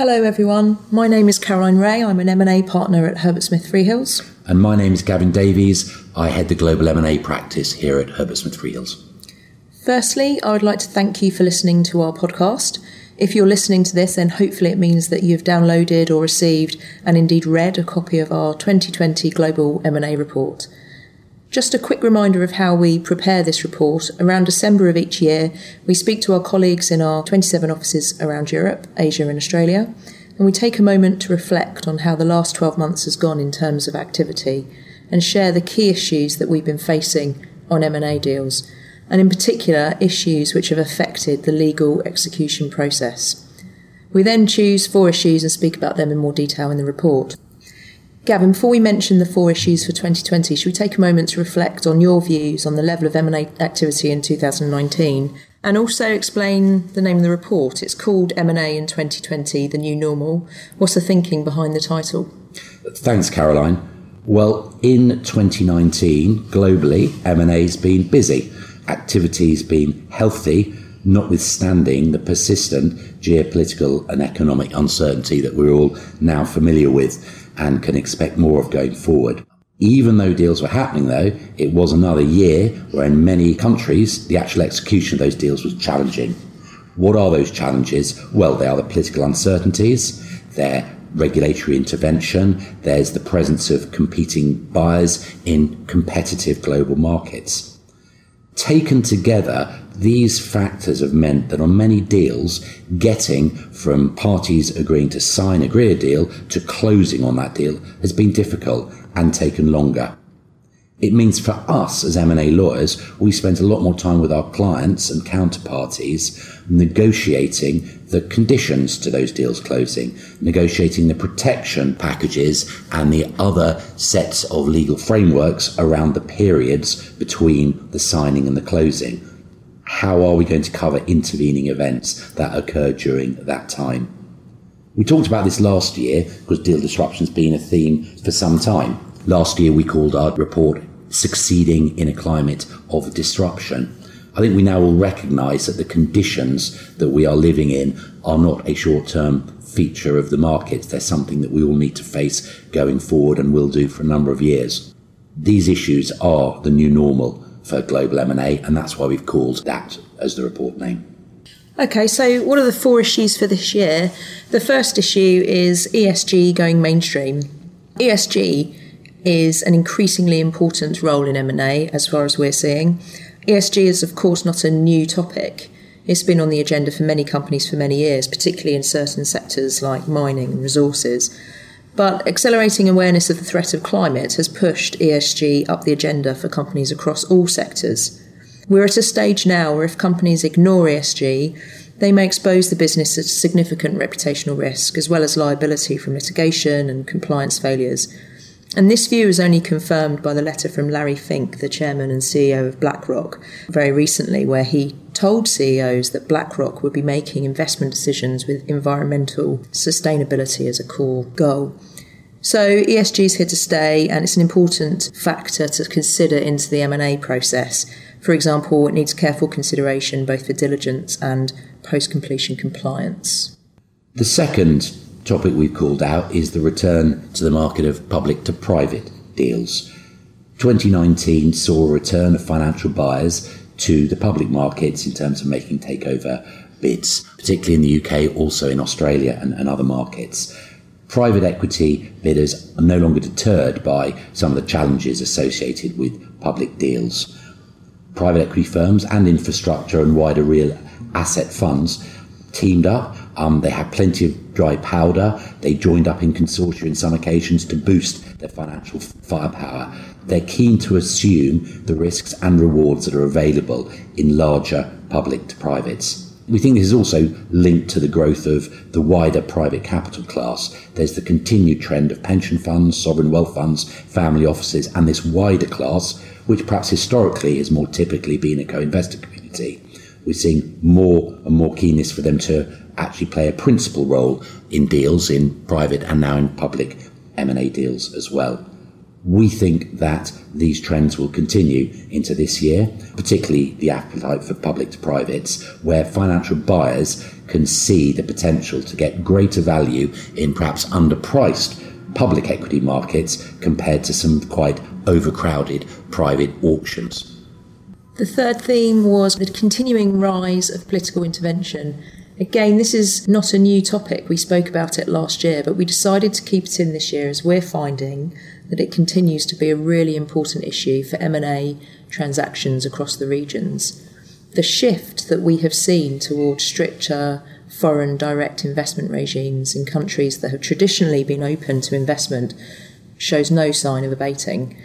Hello everyone, my name is Caroline Rae. I'm an M&A partner at Herbert Smith Freehills. And my name is Gavin Davies. I head the global M&A practice here at Herbert Smith Freehills. Firstly, I would like to thank you for listening to our podcast. If you're listening to this, then hopefully it means that you've downloaded or received and indeed read a copy of our 2020 Global M&A report. Just a quick reminder of how we prepare this report. Around December of each year, we speak to our colleagues in our 27 offices around Europe, Asia, and Australia, and we take a moment to reflect on how the last 12 months has gone in terms of activity and share the key issues that we've been facing on M&A deals, and in particular, issues which have affected the legal execution process. We then choose four issues and speak about them in more detail in the report. Gavin, before we mention the four issues for 2020, should we take a moment to reflect on your views on the level of M&A activity in 2019 and also explain the name of the report? It's called M&A in 2020, the new normal. What's the thinking behind the title? Thanks, Caroline. Well, in 2019, globally, M&A has been busy. Activity has been healthy, notwithstanding the persistent geopolitical and economic uncertainty that we're all now familiar with and can expect more of going forward. Even though deals were happening, though, it was another year where in many countries the actual execution of those deals was challenging. What are those challenges? Well, they are the political uncertainties, they're regulatory intervention, there's the presence of competing buyers in competitive global markets. Taken together, these factors have meant that on many deals, getting from parties agreeing to sign, agree a deal to closing on that deal has been difficult and taken longer. It means for us as M&A lawyers, we spent a lot more time with our clients and counterparties negotiating the conditions to those deals closing, negotiating the protection packages and the other sets of legal frameworks around the periods between the signing and the closing. How are we going to cover intervening events that occur during that time? We talked about this last year because deal disruption has been a theme for some time. Last year, we called our report succeeding in a climate of disruption. I think we now all recognise that the conditions that we are living in are not a short term feature of the markets. They're something that we all need to face going forward and will do for a number of years. These issues are the new normal for global M&A and that's why we've called that as the report name. Okay, so what are the four issues for this year? The first issue is ESG going mainstream. ESG is an increasingly important role in M&A as far as we're seeing. ESG is of course not a new topic. It's been on the agenda for many companies for many years, particularly in certain sectors like mining and resources. But accelerating awareness of the threat of climate has pushed ESG up the agenda for companies across all sectors. We're at a stage now where if companies ignore ESG, they may expose the business to significant reputational risk as well as liability from litigation and compliance failures. And this view is only confirmed by the letter from Larry Fink, the chairman and CEO of BlackRock, very recently, where he told CEOs that BlackRock would be making investment decisions with environmental sustainability as a core goal. So ESG is here to stay, and it's an important factor to consider into the M&A process. For example, it needs careful consideration both for diligence and post-completion compliance. The second topic we've called out is the return to the market of public to private deals. 2019 saw a return of financial buyers to the public markets in terms of making takeover bids, particularly in the UK, also in Australia and, and other markets. Private equity bidders are no longer deterred by some of the challenges associated with public deals. Private equity firms and infrastructure and wider real asset funds teamed up um, they had plenty of dry powder. They joined up in consortia in some occasions to boost their financial firepower. They're keen to assume the risks and rewards that are available in larger public to privates. We think this is also linked to the growth of the wider private capital class. There's the continued trend of pension funds, sovereign wealth funds, family offices, and this wider class, which perhaps historically has more typically been a co investor community. We're seeing more and more keenness for them to actually play a principal role in deals in private and now in public M&A deals as well. We think that these trends will continue into this year, particularly the appetite for public to privates, where financial buyers can see the potential to get greater value in perhaps underpriced public equity markets compared to some quite overcrowded private auctions. The third theme was the continuing rise of political intervention. Again, this is not a new topic. We spoke about it last year, but we decided to keep it in this year as we're finding that it continues to be a really important issue for M&A transactions across the regions. The shift that we have seen towards stricter foreign direct investment regimes in countries that have traditionally been open to investment shows no sign of abating.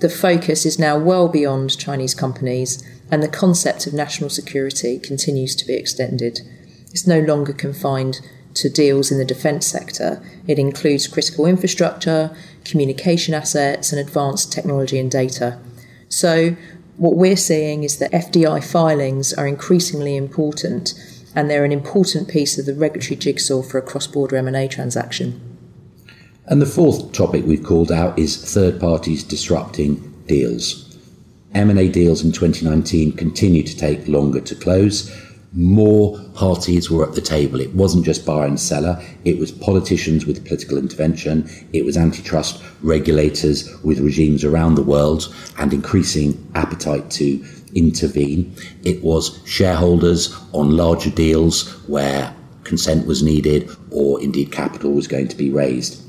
The focus is now well beyond Chinese companies, and the concept of national security continues to be extended. It's no longer confined to deals in the defence sector. It includes critical infrastructure, communication assets, and advanced technology and data. So, what we're seeing is that FDI filings are increasingly important and they're an important piece of the regulatory jigsaw for a cross-border M&A transaction. And the fourth topic we've called out is third parties disrupting deals. M&A deals in 2019 continue to take longer to close. More parties were at the table. It wasn't just buyer and seller, it was politicians with political intervention, it was antitrust regulators with regimes around the world and increasing appetite to intervene. It was shareholders on larger deals where consent was needed or indeed capital was going to be raised.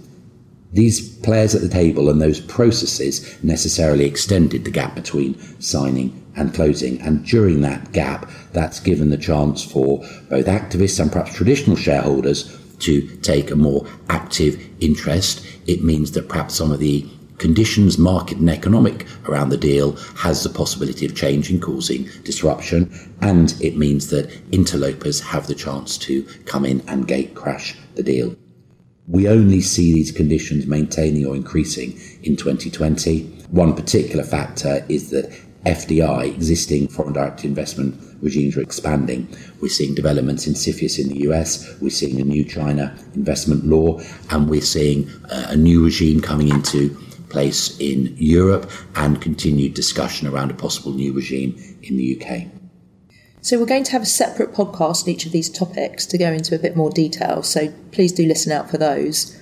These players at the table and those processes necessarily extended the gap between signing and closing. And during that gap, that's given the chance for both activists and perhaps traditional shareholders to take a more active interest. It means that perhaps some of the conditions, market and economic around the deal has the possibility of changing, causing disruption, and it means that interlopers have the chance to come in and gate crash the deal. We only see these conditions maintaining or increasing in 2020. One particular factor is that FDI, existing foreign direct investment regimes, are expanding. We're seeing developments in CFIUS in the US, we're seeing a new China investment law, and we're seeing uh, a new regime coming into place in Europe and continued discussion around a possible new regime in the UK. So, we're going to have a separate podcast on each of these topics to go into a bit more detail, so please do listen out for those.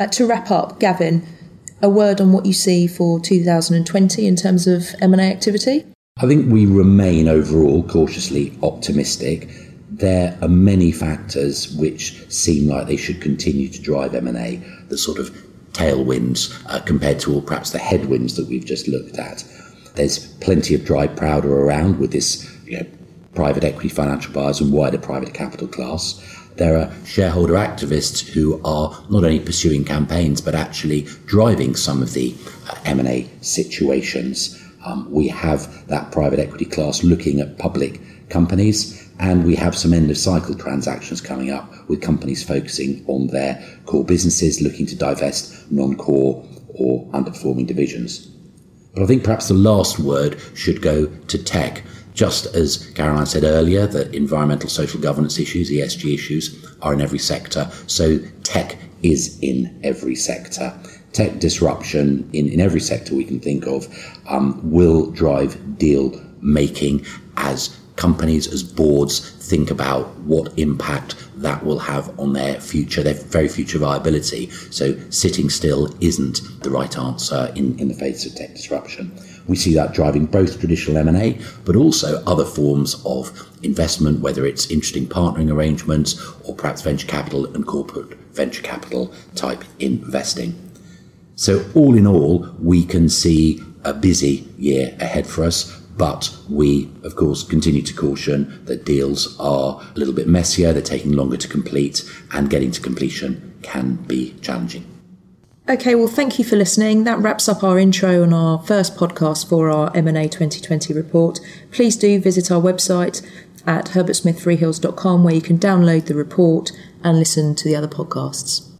Uh, to wrap up, Gavin, a word on what you see for 2020 in terms of M&A activity? I think we remain overall cautiously optimistic. There are many factors which seem like they should continue to drive M&A. The sort of tailwinds uh, compared to all perhaps the headwinds that we've just looked at. There's plenty of dry powder around with this you know, private equity financial buyers and wider private capital class. There are shareholder activists who are not only pursuing campaigns but actually driving some of the uh, M&A situations. Um, we have that private equity class looking at public companies and we have some end of cycle transactions coming up with companies focusing on their core businesses, looking to divest non core or underperforming divisions. But I think perhaps the last word should go to tech. Just as Caroline said earlier, that environmental social governance issues, ESG issues, are in every sector, so tech is in every sector. Tech disruption in, in every sector we can think of um, will drive deal making as companies, as boards, think about what impact that will have on their future, their very future viability. So sitting still isn't the right answer in, in the face of tech disruption. We see that driving both traditional M&A, but also other forms of investment, whether it's interesting partnering arrangements or perhaps venture capital and corporate venture capital type investing. So all in all, we can see a busy year ahead for us, but we, of course, continue to caution that deals are a little bit messier, they're taking longer to complete, and getting to completion can be challenging. Okay, well, thank you for listening. That wraps up our intro on our first podcast for our M&A 2020 report. Please do visit our website at herbertsmithfreehills.com where you can download the report and listen to the other podcasts.